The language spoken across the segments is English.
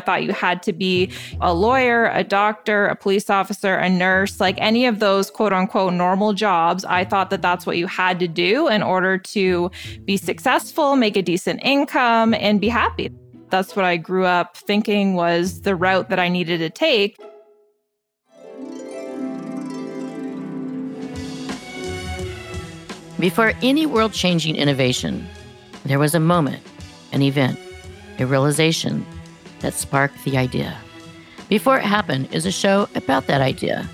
I thought you had to be a lawyer, a doctor, a police officer, a nurse, like any of those quote unquote normal jobs. I thought that that's what you had to do in order to be successful, make a decent income, and be happy. That's what I grew up thinking was the route that I needed to take. Before any world changing innovation, there was a moment, an event, a realization that sparked the idea. Before It Happened is a show about that idea.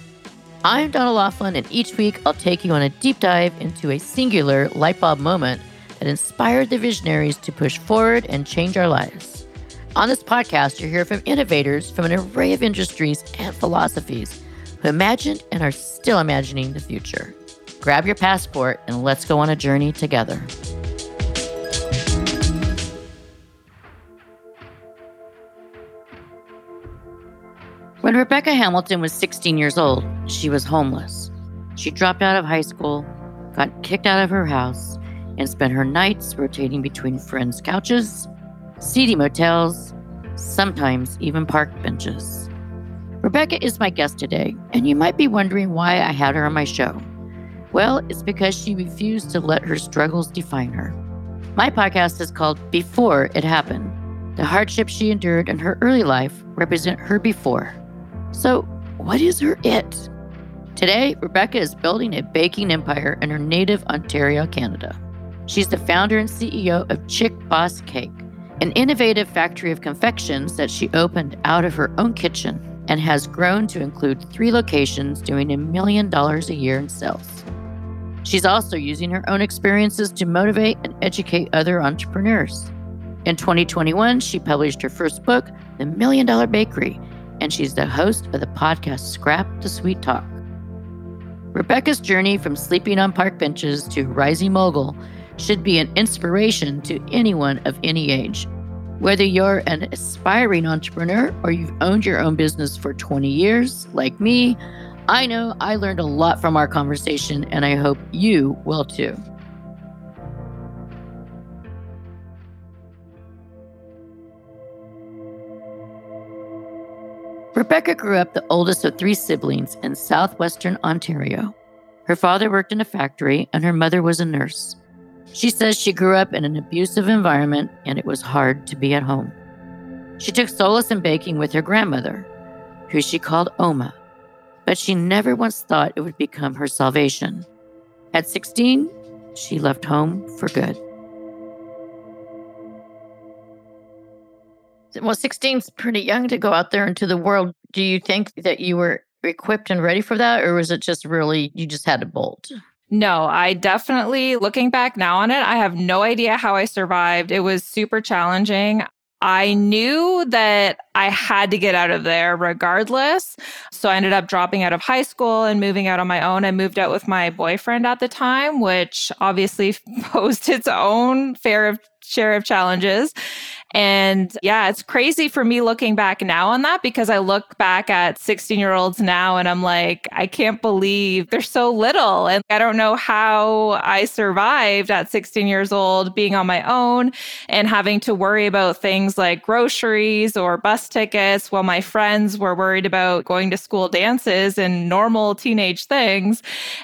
I'm Donna Laughlin, and each week I'll take you on a deep dive into a singular light bulb moment that inspired the visionaries to push forward and change our lives. On this podcast, you'll hear from innovators from an array of industries and philosophies who imagined and are still imagining the future. Grab your passport and let's go on a journey together. When Rebecca Hamilton was 16 years old, she was homeless. She dropped out of high school, got kicked out of her house, and spent her nights rotating between friends' couches, seedy motels, sometimes even park benches. Rebecca is my guest today, and you might be wondering why I had her on my show. Well, it's because she refused to let her struggles define her. My podcast is called Before It Happened. The hardships she endured in her early life represent her before. So, what is her it? Today, Rebecca is building a baking empire in her native Ontario, Canada. She's the founder and CEO of Chick Boss Cake, an innovative factory of confections that she opened out of her own kitchen and has grown to include three locations doing a million dollars a year in sales. She's also using her own experiences to motivate and educate other entrepreneurs. In 2021, she published her first book, The Million Dollar Bakery, and she's the host of the podcast Scrap to Sweet Talk. Rebecca's journey from sleeping on park benches to rising mogul should be an inspiration to anyone of any age. Whether you're an aspiring entrepreneur or you've owned your own business for 20 years, like me, I know I learned a lot from our conversation, and I hope you will too. Rebecca grew up the oldest of three siblings in southwestern Ontario. Her father worked in a factory, and her mother was a nurse. She says she grew up in an abusive environment and it was hard to be at home. She took solace in baking with her grandmother, who she called Oma, but she never once thought it would become her salvation. At 16, she left home for good. Well, 16 is pretty young to go out there into the world. Do you think that you were equipped and ready for that, or was it just really you just had to bolt? No, I definitely, looking back now on it, I have no idea how I survived. It was super challenging. I knew that I had to get out of there regardless. So I ended up dropping out of high school and moving out on my own. I moved out with my boyfriend at the time, which obviously posed its own fair of share of challenges. And yeah, it's crazy for me looking back now on that because I look back at 16 year olds now and I'm like, I can't believe they're so little. And I don't know how I survived at 16 years old being on my own and having to worry about things like groceries or bus tickets while my friends were worried about going to school dances and normal teenage things.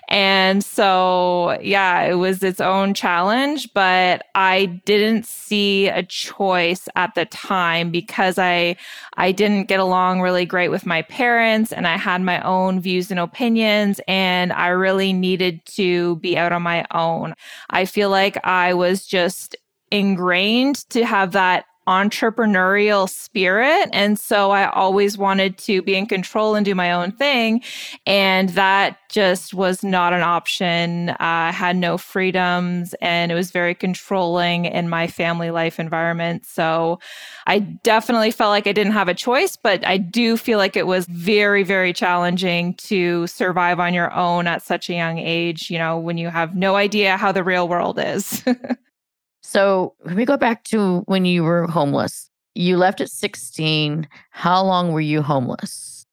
And so, yeah, it was its own challenge, but I didn't see a choice at the time because I I didn't get along really great with my parents and I had my own views and opinions and I really needed to be out on my own. I feel like I was just ingrained to have that entrepreneurial spirit. And so I always wanted to be in control and do my own thing. And that just was not an option. I had no freedoms and it was very controlling in my family life environment. So I definitely felt like I didn't have a choice, but I do feel like it was very, very challenging to survive on your own at such a young age, you know, when you have no idea how the real world is. So let me go back to when you were homeless. You left at 16. How long were you homeless?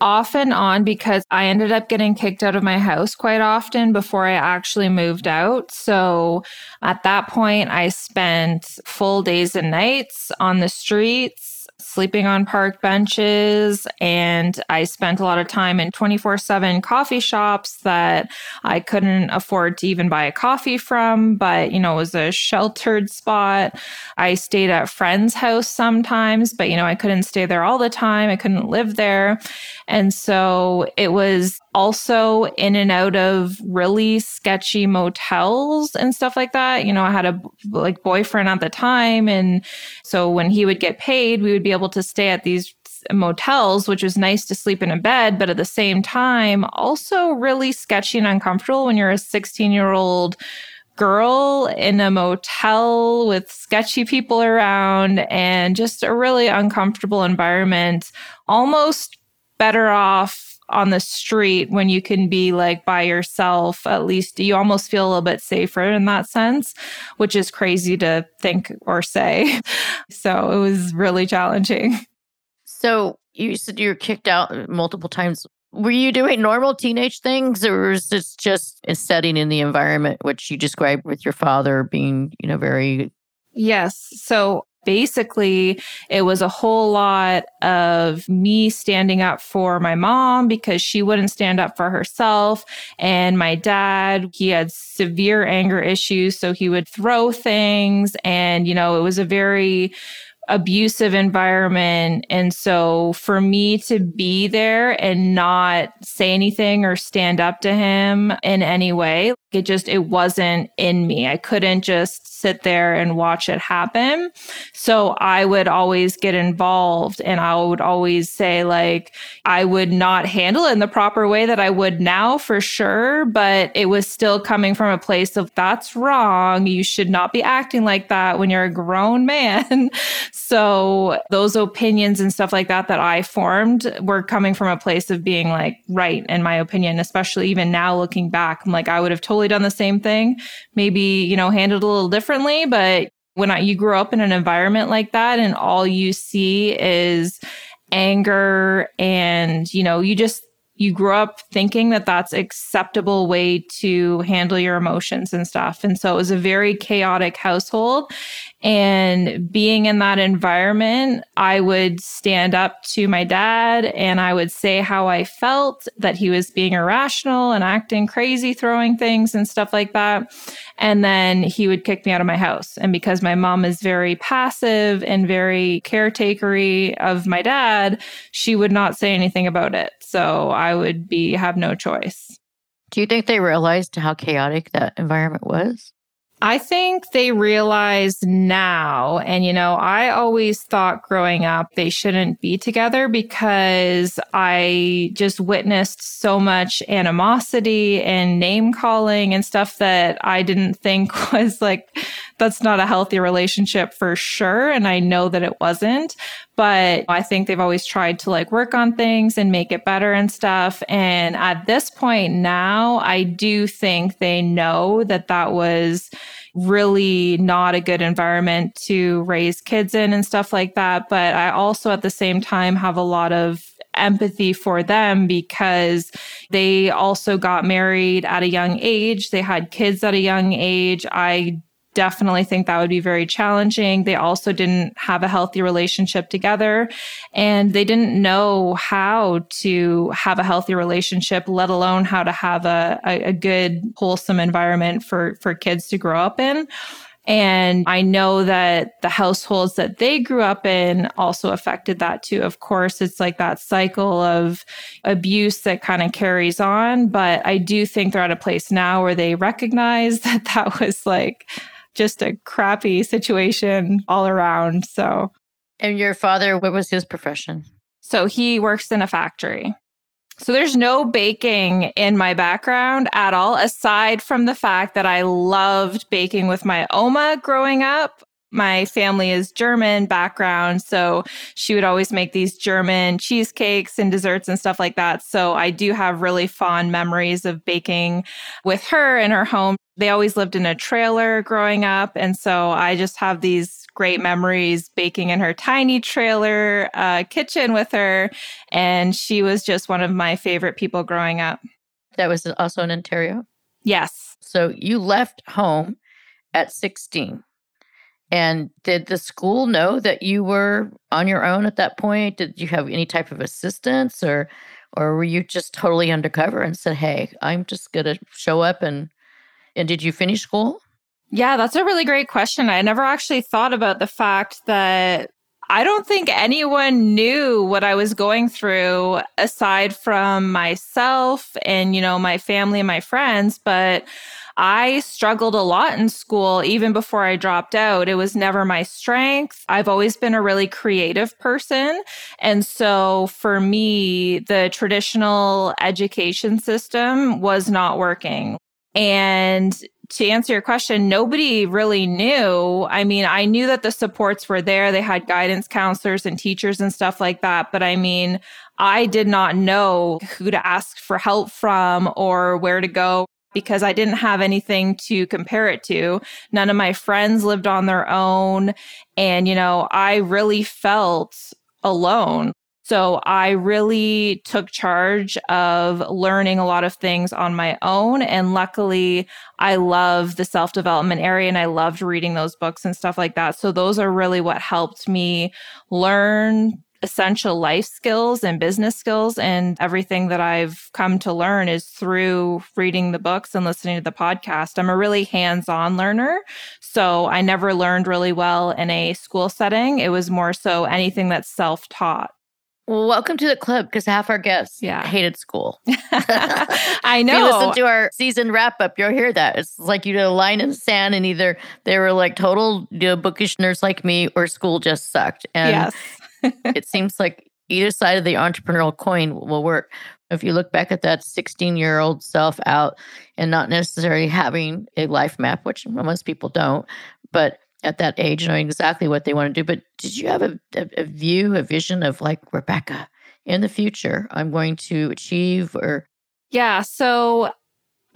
Off and on because I ended up getting kicked out of my house quite often before I actually moved out. So at that point, I spent full days and nights on the streets sleeping on park benches. And I spent a lot of time in 24 7 coffee shops that I couldn't afford to even buy a coffee from, but, you know, it was a sheltered spot. I stayed at friends' house sometimes, but, you know, I couldn't stay there all the time. I couldn't live there. And so it was also in and out of really sketchy motels and stuff like that. You know, I had a like boyfriend at the time. And so when he would get paid, we would be able to stay at these motels, which was nice to sleep in a bed, but at the same time, also really sketchy and uncomfortable when you're a 16 year old girl in a motel with sketchy people around and just a really uncomfortable environment. Almost better off on the street when you can be like by yourself at least you almost feel a little bit safer in that sense which is crazy to think or say. So it was really challenging. So you said you were kicked out multiple times. Were you doing normal teenage things or was this just a setting in the environment which you described with your father being you know very Yes. So basically it was a whole lot of me standing up for my mom because she wouldn't stand up for herself. And my dad he had severe anger issues so he would throw things. And you know it was a very abusive environment. And so for me to be there and not say anything or stand up to him in any way, it just, it wasn't in me. I couldn't just sit there and watch it happen. So I would always get involved and I would always say, like, I would not handle it in the proper way that I would now for sure. But it was still coming from a place of that's wrong. You should not be acting like that when you're a grown man. so those opinions and stuff like that that I formed were coming from a place of being like right in my opinion, especially even now looking back. I'm like, I would have totally done the same thing, maybe, you know, handled a little differently. But when I, you grow up in an environment like that and all you see is anger and, you know, you just, you grow up thinking that that's acceptable way to handle your emotions and stuff. And so it was a very chaotic household. And being in that environment, I would stand up to my dad and I would say how I felt that he was being irrational and acting crazy, throwing things and stuff like that. And then he would kick me out of my house. And because my mom is very passive and very caretakery of my dad, she would not say anything about it. So I would be have no choice. Do you think they realized how chaotic that environment was? I think they realize now, and you know, I always thought growing up they shouldn't be together because I just witnessed so much animosity and name calling and stuff that I didn't think was like, that's not a healthy relationship for sure. And I know that it wasn't, but I think they've always tried to like work on things and make it better and stuff. And at this point now, I do think they know that that was really not a good environment to raise kids in and stuff like that. But I also at the same time have a lot of empathy for them because they also got married at a young age. They had kids at a young age. I definitely think that would be very challenging. They also didn't have a healthy relationship together and they didn't know how to have a healthy relationship, let alone how to have a, a, a good, wholesome environment for, for kids to grow up in. And I know that the households that they grew up in also affected that too. Of course, it's like that cycle of abuse that kind of carries on. But I do think they're at a place now where they recognize that that was like just a crappy situation all around. So, and your father, what was his profession? So, he works in a factory. So, there's no baking in my background at all, aside from the fact that I loved baking with my Oma growing up my family is German background. So she would always make these German cheesecakes and desserts and stuff like that. So I do have really fond memories of baking with her in her home. They always lived in a trailer growing up. And so I just have these great memories baking in her tiny trailer uh, kitchen with her. And she was just one of my favorite people growing up. That was also in Ontario? Yes. So you left home at 16 And did the school know that you were on your own at that point? Did you have any type of assistance or or were you just totally undercover and said, "Hey, I'm just going to show up and and did you finish school?" Yeah, that's a really great question. I never actually thought about the fact that I don't think anyone knew what I was going through aside from myself and, you know, my family and my friends. But I struggled a lot in school even before I dropped out. It was never my strength. I've always been a really creative person. And so for me, the traditional education system was not working. And to answer your question, nobody really knew. I mean, I knew that the supports were there. They had guidance counselors and teachers and stuff like that. But I mean, I did not know who to ask for help from or where to go because I didn't have anything to compare it to. None of my friends lived on their own. And, you know, I really felt alone. So I really took charge of learning a lot of things on my own. And luckily, I love the self development area and I loved reading those books and stuff like that. So those are really what helped me learn essential life skills and business skills and everything that I've come to learn is through reading the books and listening to the podcast. I'm a really hands-on learner, so I never learned really well in a school setting. It was more so anything that's self-taught. Well, welcome to the club because half our guests Yeah. hated school. I If you listen to our season wrap up, you'll hear that. It's like you did a line in the sand, and either they were like total you know, bookish nerds like me, or school just sucked. And yes. It seems like either side of the entrepreneurial coin will work. If you look back at that 16 year old self out and not necessarily having a life map, which most people don't, but at that age, knowing exactly what they want to do. But did you have a, a, view, a vision of like, Rebecca, in the future, I'm going to achieve or Yeah. So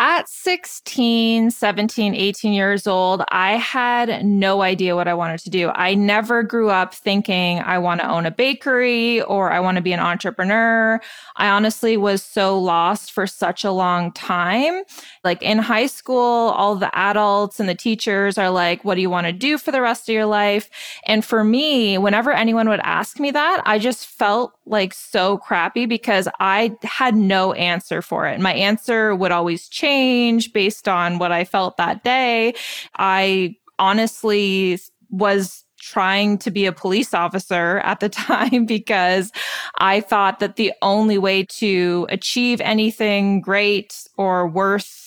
at 16, 17, 18 years old, I had no idea what I wanted to do. I never grew up thinking I want to own a bakery or I want to be an entrepreneur. I honestly was so lost for such a long time. Like in high school, all the adults and the teachers are like, What do you want to do for the rest of your life? And for me, whenever anyone would ask me that, I just felt like so crappy because I had no answer for it. My answer would always change based on what I felt that day. I honestly was trying to be a police officer at the time because I thought that the only way to achieve anything great or worth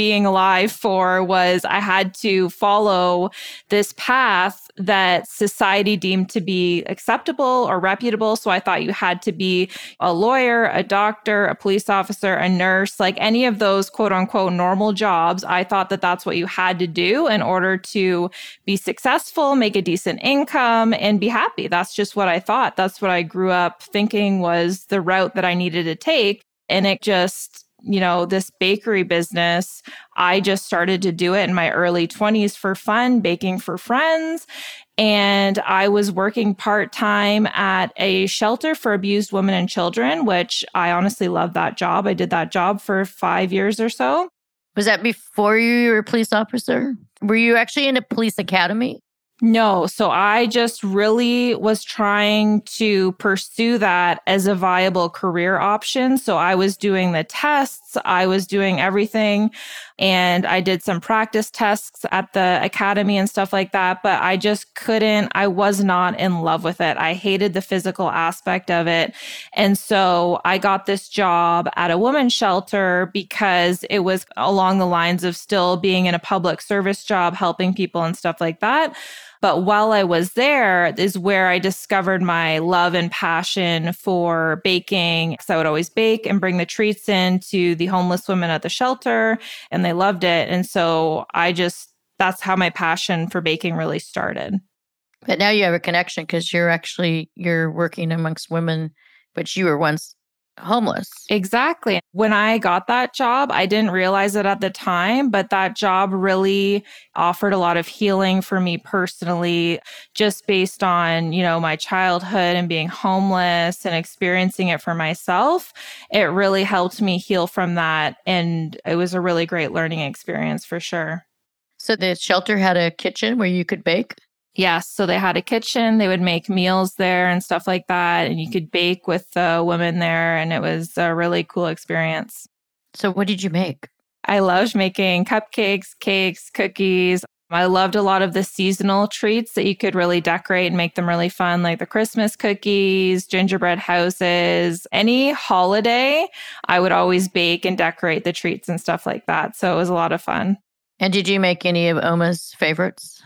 being alive for was I had to follow this path that society deemed to be acceptable or reputable. So I thought you had to be a lawyer, a doctor, a police officer, a nurse, like any of those quote unquote normal jobs. I thought that that's what you had to do in order to be successful, make a decent income, and be happy. That's just what I thought. That's what I grew up thinking was the route that I needed to take. And it just, you know, this bakery business, I just started to do it in my early 20s for fun, baking for friends. And I was working part time at a shelter for abused women and children, which I honestly love that job. I did that job for five years or so. was that before you were a police officer? Were you actually in a police academy? No, so I just really was trying to pursue that as a viable career option. So I was doing the tests, I was doing everything, and I did some practice tests at the academy and stuff like that. But I just couldn't, I was not in love with it. I hated the physical aspect of it. And so I got this job at a women's shelter because it was along the lines of still being in a public service job, helping people and stuff like that. But while I was there is where I discovered my love and passion for baking. Because I would always bake and bring the treats in to the homeless women at the shelter, and they loved it. And so I just, that's how my passion for baking really started. But now you have a connection because you're actually you're working amongst women, but you were once homeless. Exactly. When I got that job, I didn't realize it at the time, but that job really offered a lot of healing for me personally, just based on, you know, my childhood and being homeless and experiencing it for myself. It really helped me heal from that. And it was a really great learning experience for sure. So the shelter had a kitchen where you could bake. Yes. So they had a kitchen. They would make meals there and stuff like that. And you mm. could bake with the women there. And it was a really cool experience. So, what did you make? I loved making cupcakes, cakes, cookies. I loved a lot of the seasonal treats that you could really decorate and make them really fun, like the Christmas cookies, gingerbread houses, any holiday. I would always bake and decorate the treats and stuff like that. So it was a lot of fun. And did you make any of Oma's favorites?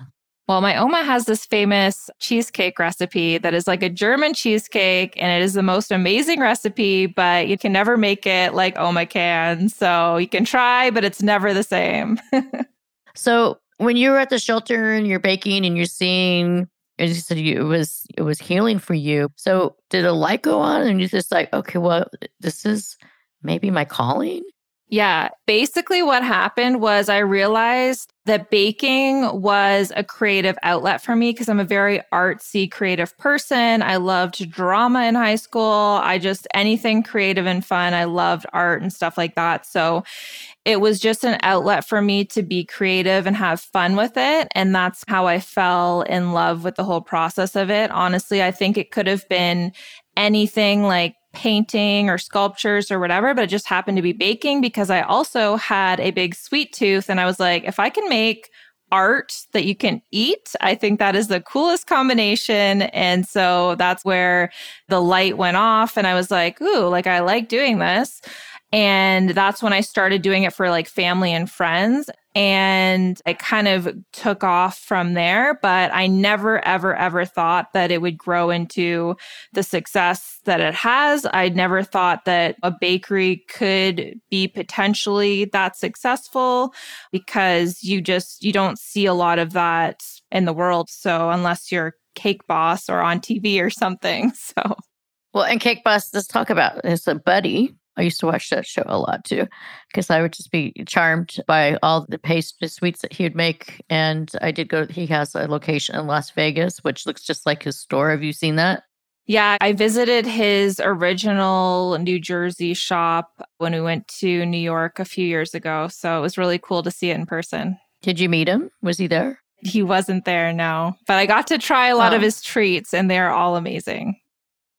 Well, my Oma has this famous cheesecake recipe that is like a German cheesecake, and it is the most amazing recipe, but you can never make it like Oma can. So you can try, but it's never the same. so when you were at the shelter and you're baking and you're seeing, as you said, it was it was healing for you. So did a light go on, and you just like, okay, well, this is maybe my calling? Yeah. Basically, what happened was I realized that baking was a creative outlet for me because I'm a very artsy, creative person. I loved drama in high school. I just anything creative and fun. I loved art and stuff like that. So it was just an outlet for me to be creative and have fun with it. And that's how I fell in love with the whole process of it. Honestly, I think it could have been anything like painting or sculptures or whatever, but it just happened to be baking because I also had a big sweet tooth. And I was like, if I can make art that you can eat, I think that is the coolest combination. And so that's where the light went off. And I was like, ooh, like I like doing this. And that's when I started doing it for like family and friends. And I kind of took off from there. But I never, ever, ever thought that it would grow into the success that it has. I never thought that a bakery could be potentially that successful because you just, you don't see a lot of that in the world. So unless you're cake boss or on TV or something. So. Well, and Cake Boss, let's talk about it's a buddy I used to watch that show a lot too, because I would just be charmed by all the pastry sweets that he would make. And I did go, he has a location in Las Vegas, which looks just like his store. Have you seen that? Yeah, I visited his original New Jersey shop when we went to New York a few years ago. So it was really cool to see it in person. Did you meet him? Was he there? He wasn't there, no. But I got to try a lot oh. of his treats, and they're all amazing.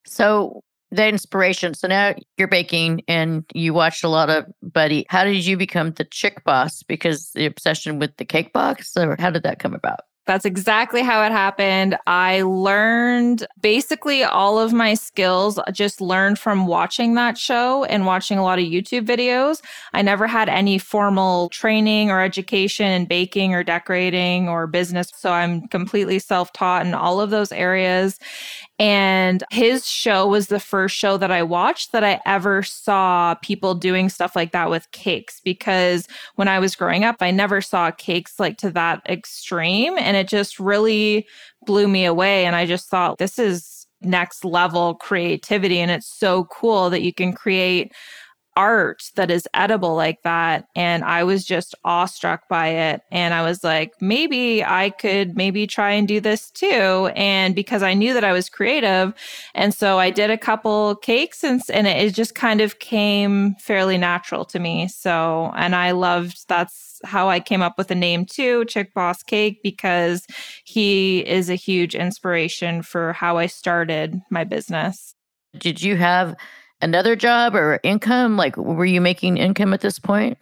So, the inspiration. So now you're baking and you watched a lot of Buddy. How did you become the chick boss? Because the obsession with the Cake Boss, or how did that come about? That's exactly how it happened. I learned basically all of my skills uh, just learned from watching that show and watching a lot of YouTube videos. I never had any formal training or education in baking or decorating or business. So I'm completely self taught in all of those areas. And his show was the first show that I watched that I ever saw people doing stuff like that with cakes because when I was growing up, I never saw cakes like to that extreme. And it just really blew me away. And I just thought, this is next level creativity. And it's so cool that you can create art that is edible like that. And I was just awestruck by it. And I was like, maybe I could maybe try and do this too. And because I knew that I was creative. And so I did a couple cakes and, and it just kind of came fairly natural to me. So, and I loved that's how I came up with the name too, Chick Boss Cake, because he is a huge inspiration for how I started my business. Did you have another job or income? Like, were you making income at this point?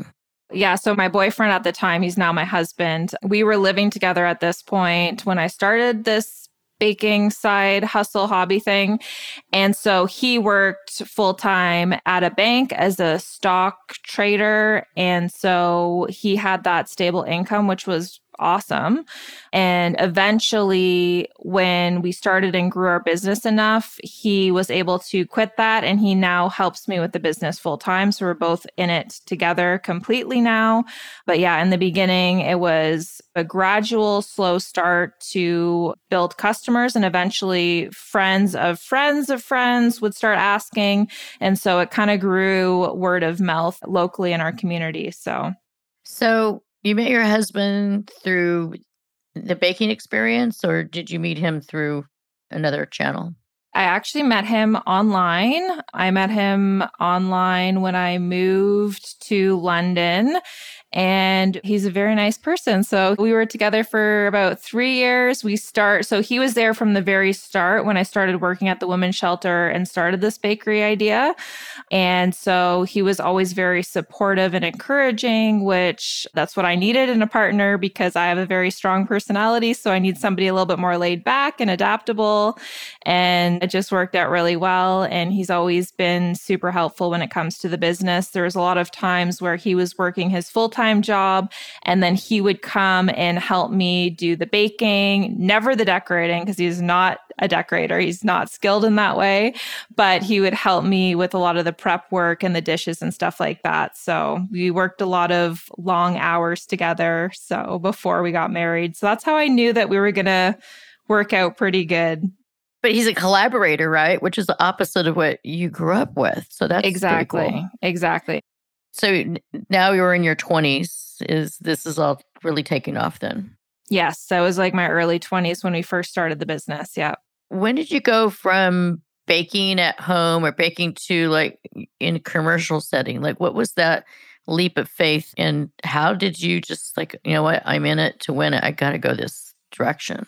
Yeah. So, my boyfriend at the time, he's now my husband. We were living together at this point when I started this baking side hustle hobby thing. And so he worked full time at a bank as a stock trader. And so he had that stable income, which was awesome. And eventually, when we started and grew our business enough, he was able to quit that. And he now helps me with the business full time. So we're both in it together completely now. But yeah, in the beginning, it was a gradual, slow start to build customers. And eventually, friends of friends of friends would start asking. And so it kind of grew word of mouth locally in our community. So, so you met your husband through the baking experience, or did you meet him through another channel? I actually met him online. I met him online when I moved to London and he's a very nice person. So we were together for about three years. We start, so he was there from the very start when I started working at the women's shelter and started this bakery idea. And so he was always very supportive and encouraging, which that's what I needed in a partner because I have a very strong personality. So I need somebody a little bit more laid back and adaptable. And it just worked out really well. And he's always been super helpful when it comes to the business. There was a lot of times where he was working his full time time job. And then he would come and help me do the baking, never the decorating, because he's not a decorator. He's not skilled in that way, but he would help me with a lot of the prep work and the dishes and stuff like that. So we worked a lot of long hours together. So before we got married. So that's how I knew that we were going to work out pretty good. But he's a collaborator, right? Which is the opposite of what you grew up with. So that's exactly, cool. exactly. So now you're in your 20s. Is this is all really taking off then? Yes, that was like my early 20s when we first started the business. Yeah. When did you go from baking at home or baking to like in a commercial setting? Like what was that leap of faith and how did you just like, you know what, I'm in it to win it. I got to go this direction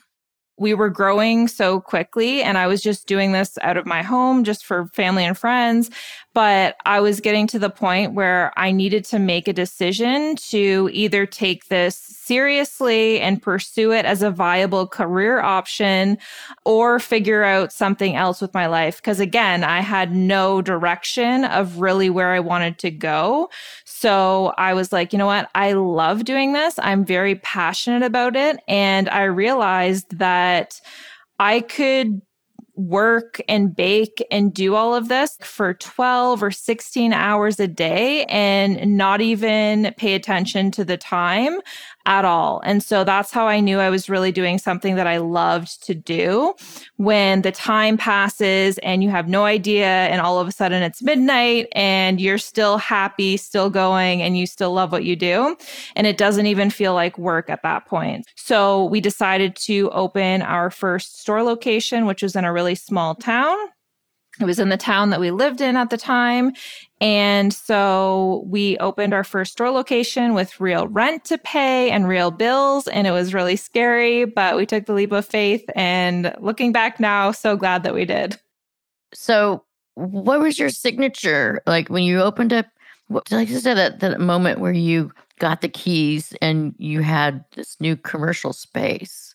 we were growing so quickly and I was just doing this out of my home just for family and friends. But I was getting to the point where I needed to make a decision to either take this seriously and pursue it as a viable career option or figure out something else with my life. Because again, I had no direction of really where I wanted to go. So I was like, you know what? I love doing this. I'm very passionate about it. And I realized that I could work and bake and do all of this for 12 or 16 hours a day and not even pay attention to the time at all. And so that's how I knew I was really doing something that I loved to do. When the time passes and you have no idea, and all of a sudden it's midnight and you're still happy, still going, and you still love what you do. And it doesn't even feel like work at that point. So we decided to open our first store location, which was in a really small town. It was in the town that we lived in at the time. And so we opened our first store location with real rent to pay and real bills. And it was really scary, but we took the leap of faith. And looking back now, so glad that we did. So, what was your signature? Like when you opened up, what, like you said, that, that moment where you got the keys and you had this new commercial space.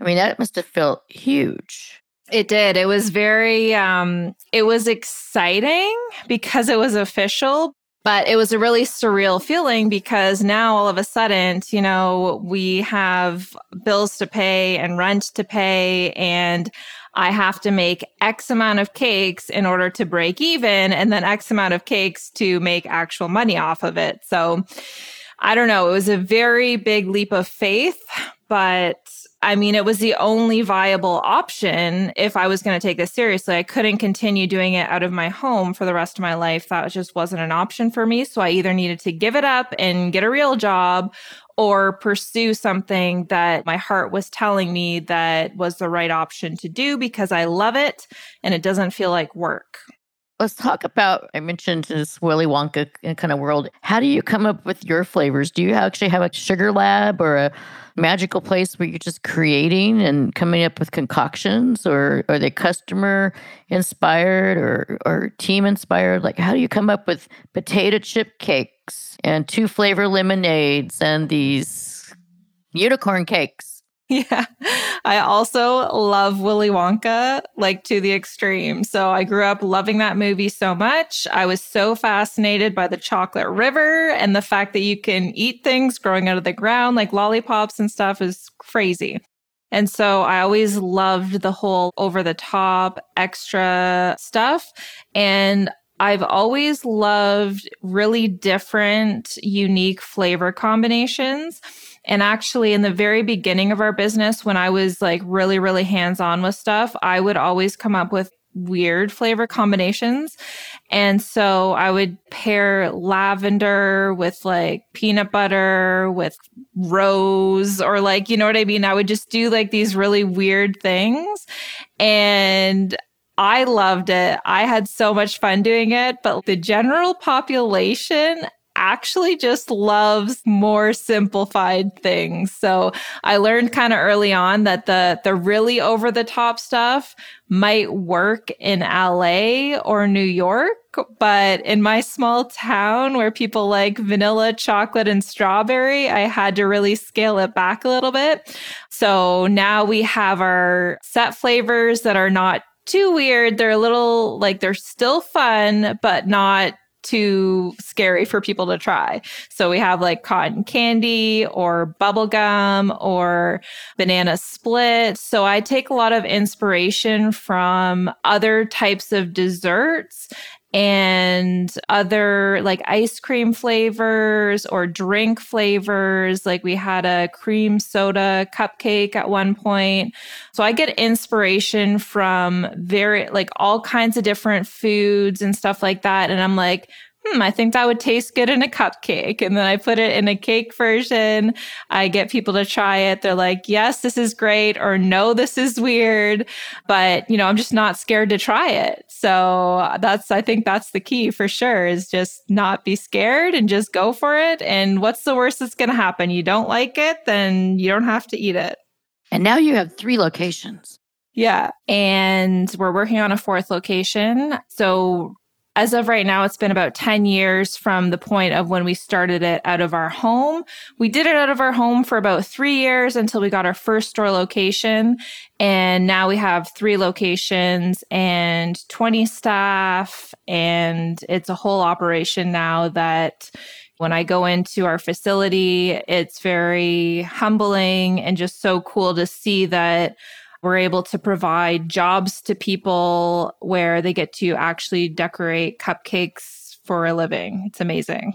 I mean, that must have felt huge. It did. It was very um it was exciting because it was official, but it was a really surreal feeling because now all of a sudden, you know, we have bills to pay and rent to pay and I have to make X amount of cakes in order to break even and then X amount of cakes to make actual money off of it. So I don't know. It was a very big leap of faith, but I mean, it was the only viable option if I was going to take this seriously. I couldn't continue doing it out of my home for the rest of my life. That just wasn't an option for me. So I either needed to give it up and get a real job or pursue something that my heart was telling me that was the right option to do because I love it and it doesn't feel like work. Let's talk about. I mentioned this Willy Wonka kind of world. How do you come up with your flavors? Do you actually have a sugar lab or a magical place where you're just creating and coming up with concoctions or are they customer inspired or or team inspired like how do you come up with potato chip cakes and two flavor lemonades and these unicorn cakes Yeah. I also love Willy Wonka like to the extreme. So I grew up loving that movie so much. I was so fascinated by the chocolate river and the fact that you can eat things growing out of the ground like lollipops and stuff is crazy. And so I always loved the whole over the top extra stuff. And I've always loved really different, unique flavor combinations. And actually, in the very beginning of our business, when I was like really, really hands on with stuff, I would always come up with weird flavor combinations. And so I would pair lavender with like peanut butter with rose or like, you know what I mean? I would just do like these really weird things. And I loved it. I had so much fun doing it, but the general population actually just loves more simplified things. So I learned kind of early on that the the really over the top stuff might work in LA or New York, but in my small town where people like vanilla, chocolate, and strawberry, I had to really scale it back a little bit. So now we have our set flavors that are not too weird. They're a little like they're still fun, but not too scary for people to try. So we have like cotton candy or bubblegum or banana split. So I take a lot of inspiration from other types of desserts and other like ice cream flavors or drink flavors. Like we had a cream soda cupcake at one point. So I get inspiration from very like all kinds of different foods and stuff like that. And I'm like, hmm, I think that would taste good in a cupcake. And then I put it in a cake version. I get people to try it. They're like, yes, this is great, or no, this is weird. But, you know, I'm just not scared to try it. So uh, that's, I think that's the key for sure is just not be scared and just go for it. And what's the worst that's going to happen? You don't like it, then you don't have to eat it. And now you have three locations. Yeah. And we're working on a fourth location. So as of right now, it's been about 10 years from the point of when we started it out of our home. We did it out of our home for about three years until we got our first store location. And now we have three locations and 20 staff. And it's a whole operation now that when I go into our facility, it's very humbling and just so cool to see that we're able to provide jobs to people where they get to actually decorate cupcakes for a living. It's amazing.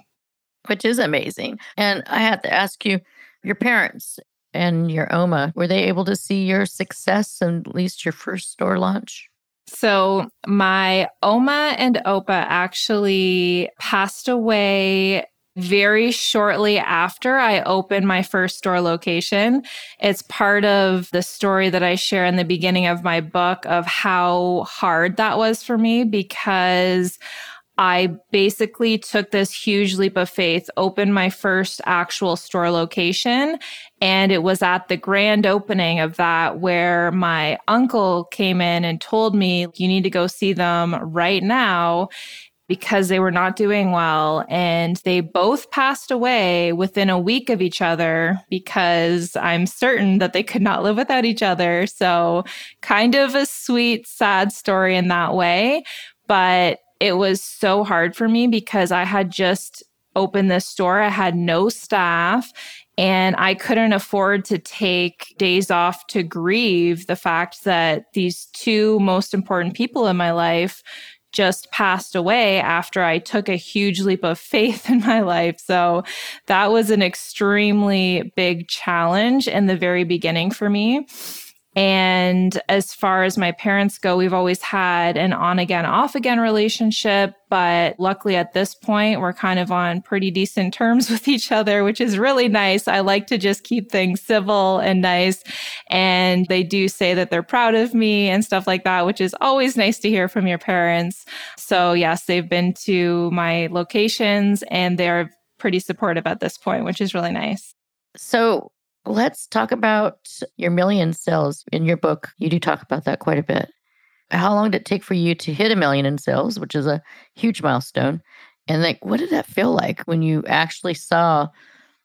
Which is amazing. And I have to ask you, your parents and your Oma, were they able to see your success and at least your first store launch? So, my Oma and Opa actually passed away very shortly after I opened my first store location. It's part of the story that I share in the beginning of my book of how hard that was for me because I basically took this huge leap of faith, opened my first actual store location. And it was at the grand opening of that where my uncle came in and told me, you need to go see them right now because they were not doing well. And they both passed away within a week of each other because I'm certain that they could not live without each other. So, kind of a sweet, sad story in that way. But it was so hard for me because I had just opened this store, I had no staff. And I couldn't afford to take days off to grieve the fact that these two most important people in my life just passed away after I took a huge leap of faith in my life. So that was an extremely big challenge in the very beginning for me. And as far as my parents go, we've always had an on again, off again relationship. But luckily at this point, we're kind of on pretty decent terms with each other, which is really nice. I like to just keep things civil and nice. And they do say that they're proud of me and stuff like that, which is always nice to hear from your parents. So, yes, they've been to my locations and they're pretty supportive at this point, which is really nice. So, Let's talk about your million sales in your book. You do talk about that quite a bit. How long did it take for you to hit a million in sales, which is a huge milestone? And like, what did that feel like when you actually saw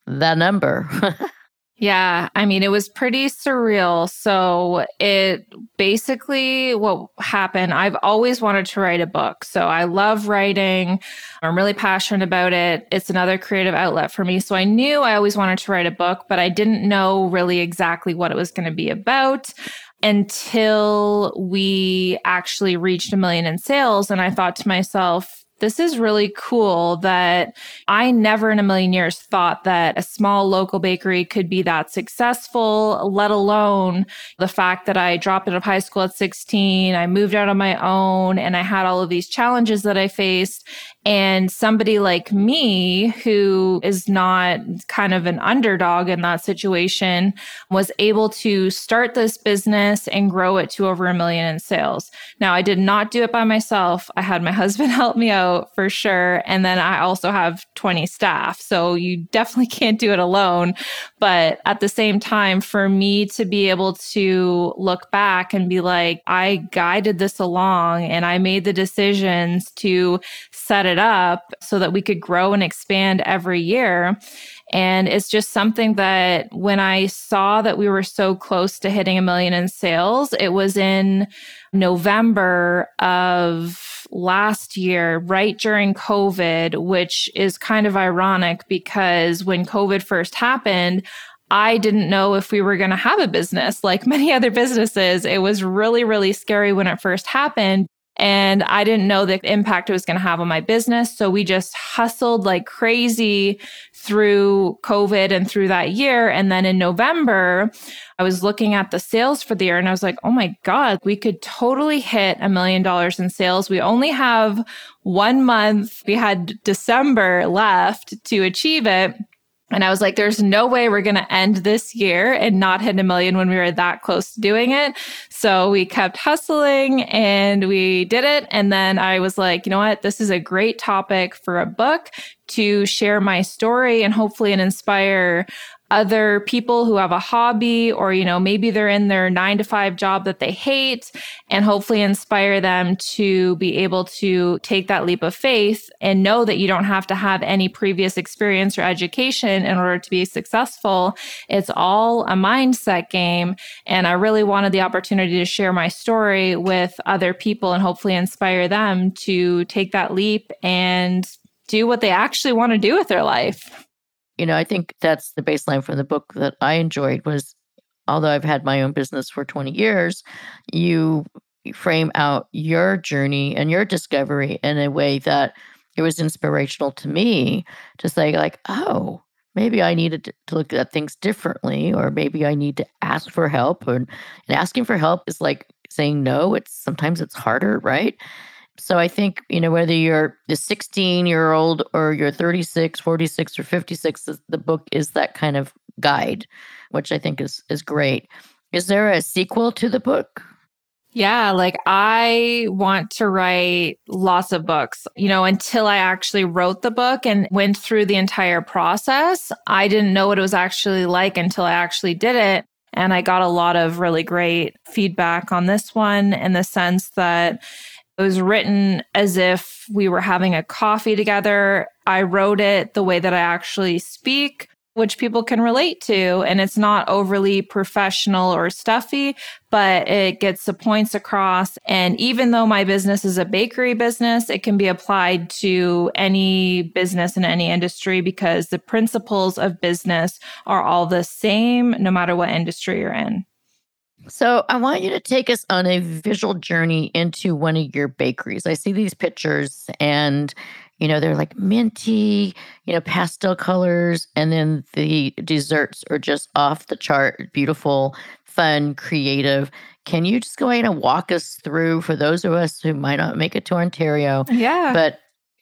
that number? Yeah, I mean, it was pretty surreal. So, it basically what happened, I've always wanted to write a book. So, I love writing. I'm really passionate about it. It's another creative outlet for me. So, I knew I always wanted to write a book, but I didn't know really exactly what it was going to be about until we actually reached a million in sales. And I thought to myself, this is really cool that I never in a million years thought that a small local bakery could be that successful, let alone the fact that I dropped out of high school at 16. I moved out on my own and I had all of these challenges that I faced. And somebody like me, who is not kind of an underdog in that situation, was able to start this business and grow it to over a million in sales. Now, I did not do it by myself. I had my husband help me out for sure. And then I also have 20 staff. So you definitely can't do it alone. But at the same time, for me to be able to look back and be like, I guided this along and I made the decisions to set it up so that we could grow and expand every year. And it's just something that when I saw that we were so close to hitting a million in sales, it was in November of last year, right during COVID, which is kind of ironic because when COVID first happened, I didn't know if we were going to have a business like many other businesses. It was really, really scary when it first happened and I didn't know the impact it was going to have on my business. So we just hustled like crazy through COVID and through that year. And then in November, I was looking at the sales for the year and I was like, oh my God, we could totally hit a million dollars in sales. We only have one month. We had December left to achieve it. And I was like, there's no way we're going to end this year and not hit a million when we were that close to doing it. So we kept hustling and we did it. And then I was like, you know what? This is a great topic for a book to share my story and hopefully and inspire other people who have a hobby or you know maybe they're in their 9 to 5 job that they hate and hopefully inspire them to be able to take that leap of faith and know that you don't have to have any previous experience or education in order to be successful. It's all a mindset game and I really wanted the opportunity to share my story with other people and hopefully inspire them to take that leap and do what they actually want to do with their life you know, I think that's the baseline from the book that I enjoyed was although I've had my own business for 20 years, you frame out your journey and your discovery in a way that it was inspirational to me to say like, oh, maybe I needed to look at things differently, or maybe I need to ask for help. And, and asking for help is like saying no. It's sometimes it's harder, right? So I think, you know, whether you're the 16 year old or you're 36, 46, or 56, the book is that kind of guide, which I think is is great. Is there a sequel to the book? Yeah, like I want to write lots of books. You know, until I actually wrote the book and went through the entire process, I didn't know what it was actually like until I actually did it. And I got a lot of really great feedback on this one in the sense that it was written as if we were having a coffee together. I wrote it the way that I actually speak, which people can relate to. And it's not overly professional or stuffy, but it gets the points across. And even though my business is a bakery business, it can be applied to any business in any industry because the principles of business are all the same no matter what industry you're in. So I want you to take us on a visual journey into one of your bakeries. I see these pictures and you know they're like minty, you know, pastel colors and then the desserts are just off the chart, beautiful, fun, creative. Can you just go ahead and walk us through for those of us who might not make it to Ontario? Yeah. But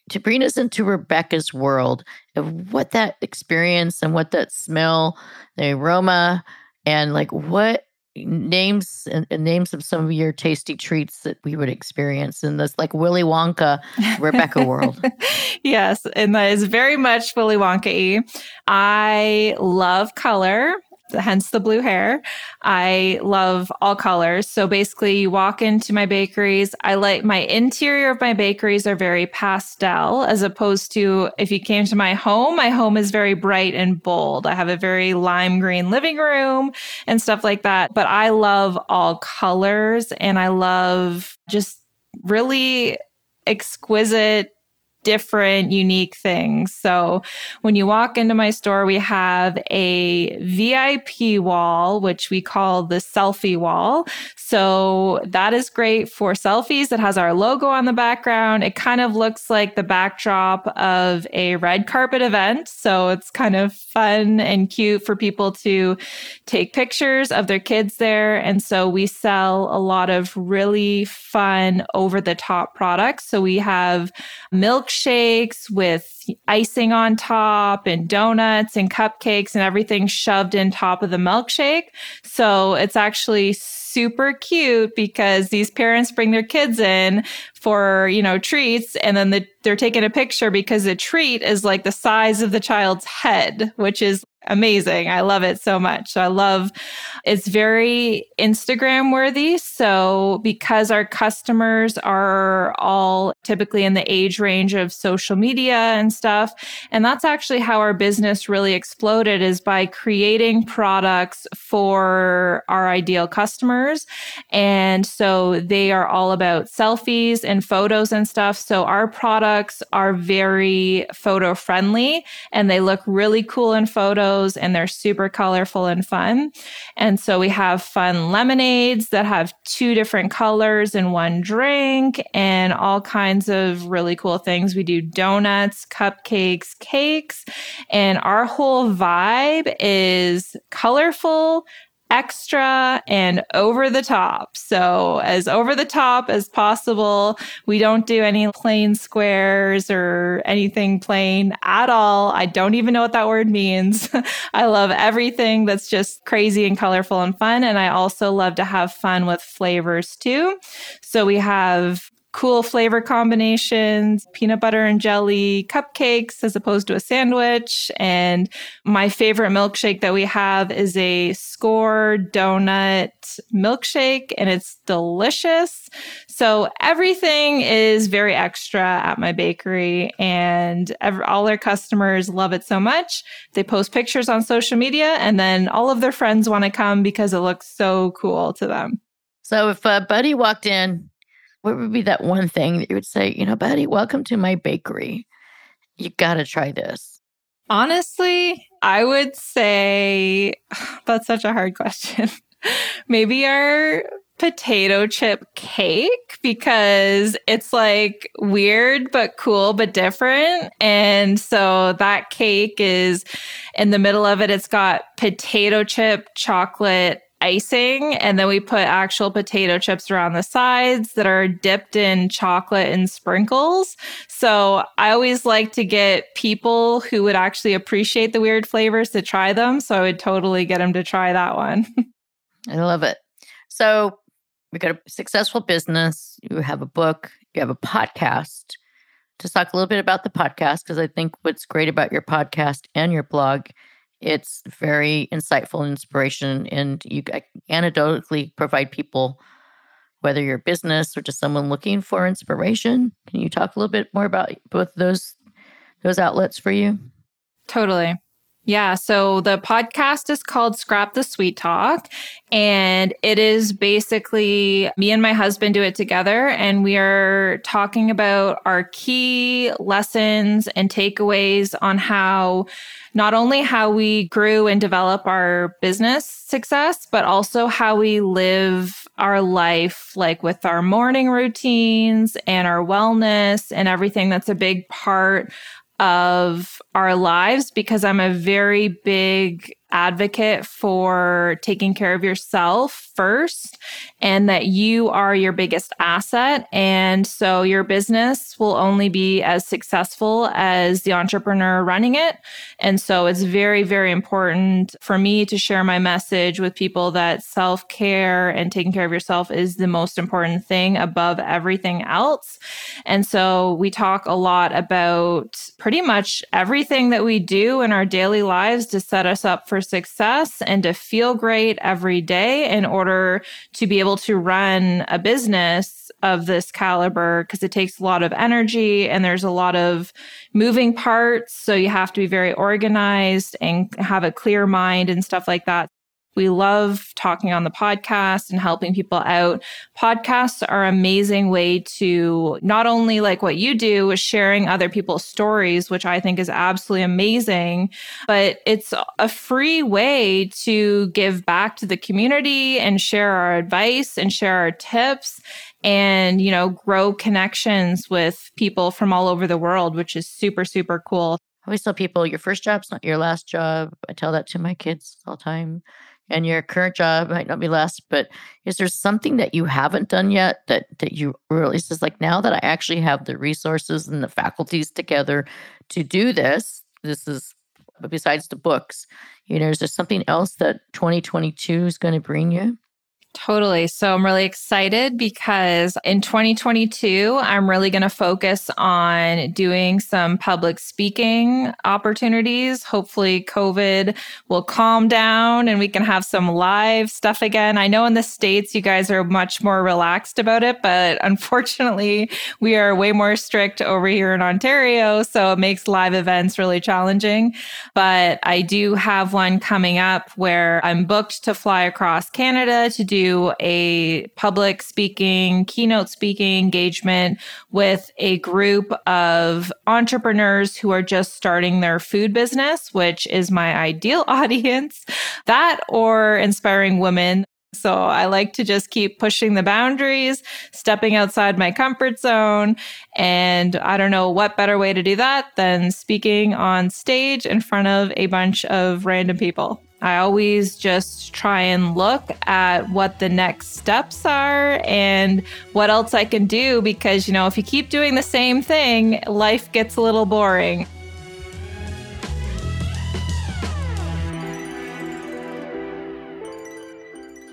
to bring us into Rebecca's world of what that experience and what that smell, the aroma, and like what names and, names of some of your tasty treats that we would experience in this like Willy Wonka Rebecca world. yes, and that is very much Willy Wonka I love color hence the blue hair. I love all colors. So basically, you walk into my bakeries. I like my interior of my bakeries are very pastel, as opposed to if you came to my home, my home is very bright and bold. I have a very lime green living room and stuff like that. But I love all colors and I love just really exquisite different, unique things. So when you walk into my store, we have a VIP wall, which we call the selfie wall. So that is great for selfies. It has our logo on the background. It kind of looks like the backdrop of a red carpet event. So it's kind of fun and cute for people to take pictures of their kids there. And so we sell a lot of really fun over the top products. So we have milk milkshakes with icing on top and donuts and cupcakes and everything shoved in top of the milkshake. So it's actually super cute because these parents bring their kids in for, you know, treats and then the, they're taking a picture because the treat is like the size of the child's head, which is amazing. I love it so much. So I love it's very Instagram worthy. So because our customers are all typically in the age range of social media and stuff, and that's actually how our business really exploded is by creating products for our ideal customers. And so they are all about selfies and photos and stuff. So our products are very photo friendly and they look really cool in photos and they're super colorful and fun. And so we have fun lemonades that have two different colors in one drink and all kinds of really cool things. We do donuts, cupcakes, cakes, and our whole vibe is colorful, extra and over the top. So, as over the top as possible. We don't do any plain squares or anything plain at all. I don't even know what that word means. I love everything that's just crazy and colorful and fun. And I also love to have fun with flavors too. So, we have cool flavor combinations, peanut butter and jelly cupcakes as opposed to a sandwich. And my favorite milkshake that we have is a score donut milkshake, and it's delicious. So everything is very extra at my bakery, and every, all their customers love it so much. They post pictures on social media, and then all of their friends want to come because it looks so cool to them. So if a buddy walked in what would be that one thing that you would say, you know, Betty, welcome to my bakery. You got to try this. Honestly, I would say that's such a hard question. Maybe our potato chip cake because it's like weird but cool but different. And so that cake is in the middle of it, it's got potato chip chocolate icing and then we put actual potato chips around the sides that are dipped in chocolate and sprinkles. So I always like to get people who would actually appreciate the weird flavors to try them. So I would totally get them to try that one. I love it. So we got a successful business, you have a book, you have a podcast. Just talk a little bit about the podcast, because I think what's great about your podcast and your blog it's very insightful and inspiration, and you anecdotally provide people, whether you're business or just someone looking for inspiration. Can you talk a little bit more about both those those outlets for you? Totally. Yeah. So the podcast is called Scrap the Sweet Talk. And it is basically me and my husband do it together. And we are talking about our key lessons and takeaways on how not only how we grew and develop our business success, but also how we live our life, like with our morning routines and our wellness and everything that's a big part of our lives because I'm a very big advocate for taking care of yourself first and that you are your biggest asset. And so your business will only be as successful as the entrepreneur running it. And so it's very, very important for me to share my message with people that self care and taking care of yourself is the most important thing above everything else. And so we talk a lot about pretty much everything that we do in our daily lives to set us up for success and to feel great every day in order to be able to run a business of this caliber because it takes a lot of energy and there's a lot of moving parts. So you have to be very organized and have a clear mind and stuff like that. We love talking on the podcast and helping people out. Podcasts are an amazing way to not only like what you do is sharing other people's stories, which I think is absolutely amazing, but it's a free way to give back to the community and share our advice and share our tips and, you know, grow connections with people from all over the world, which is super, super cool. I always tell people your first job's not your last job. I tell that to my kids all the time and your current job might not be less, but is there something that you haven't done yet that that you really says like now that I actually have the resources and the faculties together to do this? This is besides the books, you know, is there something else that 2022 is going to bring you? Totally. So I'm really excited because in 2022, I'm really going to focus on doing some public speaking opportunities. Hopefully, COVID will calm down and we can have some live stuff again. I know in the States, you guys are much more relaxed about it, but unfortunately, we are way more strict over here in Ontario. So it makes live events really challenging. But I do have one coming up where I'm booked to fly across Canada to do a public speaking, keynote speaking engagement with a group of entrepreneurs who are just starting their food business, which is my ideal audience. That or inspiring women so I like to just keep pushing the boundaries, stepping outside my comfort zone. And I don't know what better way to do that than speaking on stage in front of a bunch of random people. I always just try and look at what the next steps are and what else I can do because, you know, if you keep doing the same thing, life gets a little boring.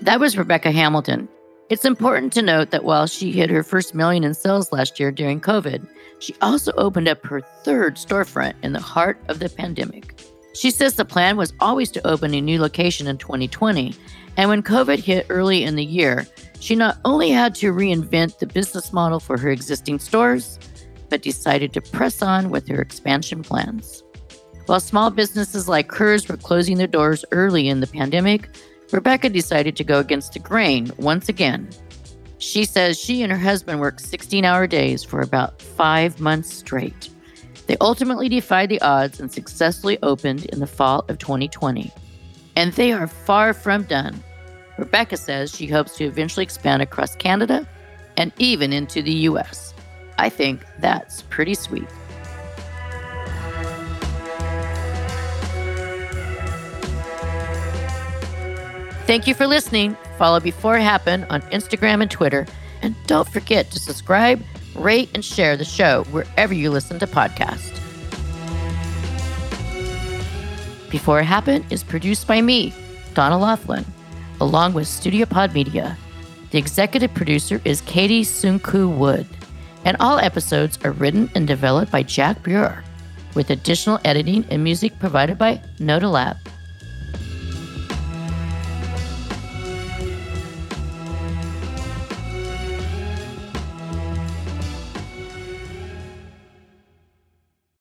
That was Rebecca Hamilton. It's important to note that while she hit her first million in sales last year during COVID, she also opened up her third storefront in the heart of the pandemic. She says the plan was always to open a new location in 2020. And when COVID hit early in the year, she not only had to reinvent the business model for her existing stores, but decided to press on with her expansion plans. While small businesses like hers were closing their doors early in the pandemic, Rebecca decided to go against the grain once again. She says she and her husband worked 16 hour days for about five months straight. They ultimately defied the odds and successfully opened in the fall of 2020. And they are far from done. Rebecca says she hopes to eventually expand across Canada and even into the US. I think that's pretty sweet. Thank you for listening. Follow Before It Happened on Instagram and Twitter. And don't forget to subscribe rate, and share the show wherever you listen to podcasts. Before It Happened is produced by me, Donna Loughlin, along with Studio Pod Media. The executive producer is Katie Sunku Wood, and all episodes are written and developed by Jack Buer, with additional editing and music provided by Noda Lab.